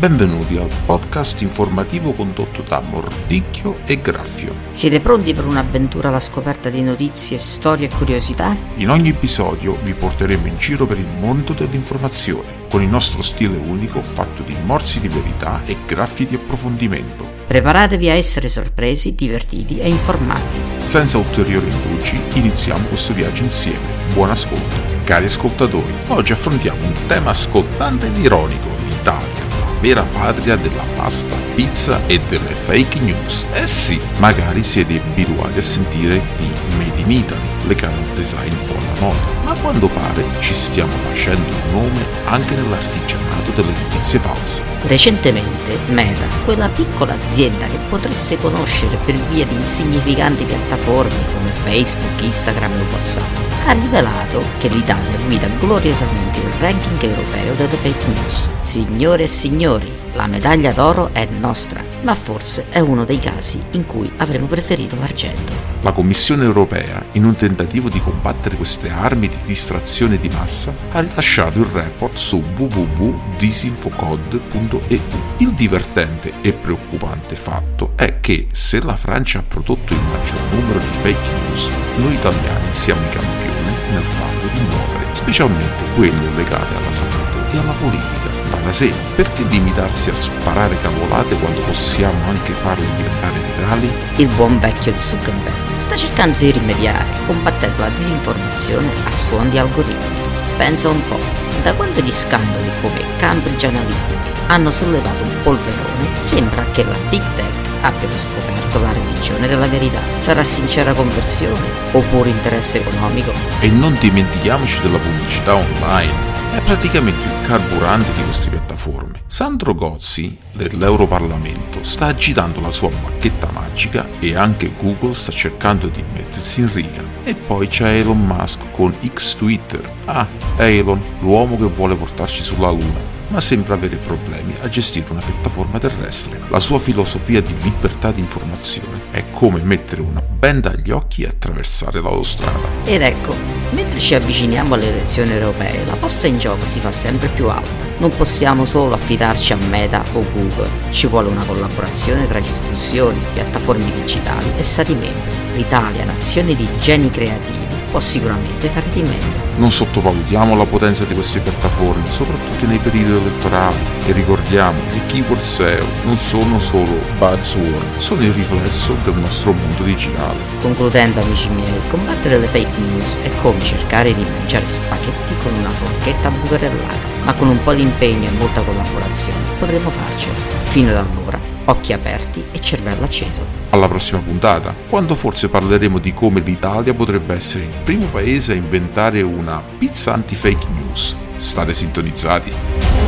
Benvenuti al podcast informativo condotto da Mordicchio e Graffio. Siete pronti per un'avventura alla scoperta di notizie, storie e curiosità? In ogni episodio vi porteremo in giro per il mondo dell'informazione, con il nostro stile unico fatto di morsi di verità e graffi di approfondimento. Preparatevi a essere sorpresi, divertiti e informati. Senza ulteriori indugi, iniziamo questo viaggio insieme. Buon ascolto. Cari ascoltatori, oggi affrontiamo un tema scottante ed ironico, l'Italia vera patria della pasta, pizza e delle fake news. Eh sì, magari siete abituati a sentire di Made in Italy, legato al design o alla moda, ma quando pare ci stiamo facendo un nome anche nell'artigianato delle notizie false. Recentemente Meta, quella piccola azienda che potreste conoscere per via di insignificanti piattaforme come Facebook, Instagram e WhatsApp, ha rivelato che l'Italia guida gloriosamente il ranking europeo delle fake news. Signore e signori, la medaglia d'oro è nostra, ma forse è uno dei casi in cui avremmo preferito l'argento. La Commissione europea, in un tentativo di combattere queste armi di distrazione di massa, ha rilasciato il report su www.disinfocode.eu. Il divertente e preoccupante fatto è che se la Francia ha prodotto il maggior numero di fake news, noi italiani siamo i campioni nel farlo di muovere, specialmente quelle legate alla salute e alla politica da sé. Perché limitarsi a sparare cavolate quando possiamo anche farle diventare virali? Il buon vecchio Zuckerberg sta cercando di rimediare, combattendo la disinformazione a suon di algoritmi. Pensa un po', da quando gli scandali come Cambridge Analytica hanno sollevato un polverone, sembra che la Big Tech abbiano scoperto la religione della verità. Sarà sincera conversione o puro interesse economico? E non dimentichiamoci della pubblicità online è praticamente il carburante di queste piattaforme. Sandro Gozzi dell'Europarlamento sta agitando la sua bacchetta magica e anche Google sta cercando di mettersi in riga. E poi c'è Elon Musk con X Twitter. Ah, Elon, l'uomo che vuole portarci sulla Luna ma sembra avere problemi a gestire una piattaforma terrestre. La sua filosofia di libertà di informazione è come mettere una benda agli occhi e attraversare l'autostrada. Ed ecco, mentre ci avviciniamo alle elezioni europee, la posta in gioco si fa sempre più alta. Non possiamo solo affidarci a Meta o Google, ci vuole una collaborazione tra istituzioni, piattaforme digitali e stati membri. L'Italia, nazione di geni creativi, può sicuramente fare di meglio. Non sottovalutiamo la potenza di queste piattaforme, soprattutto nei periodi elettorali, e ricordiamo che i keyword SEO non sono solo buzzword, sono il riflesso del nostro mondo digitale. Concludendo amici miei, combattere le fake news è come cercare di mangiare spaghetti con una forchetta bucherellata, ma con un po' di impegno e molta collaborazione potremo farcelo. Fino ad allora, occhi aperti e cervello acceso. Alla prossima puntata, quando forse parleremo di come l'Italia potrebbe essere il primo paese a inventare una pizza anti-fake news. State sintonizzati.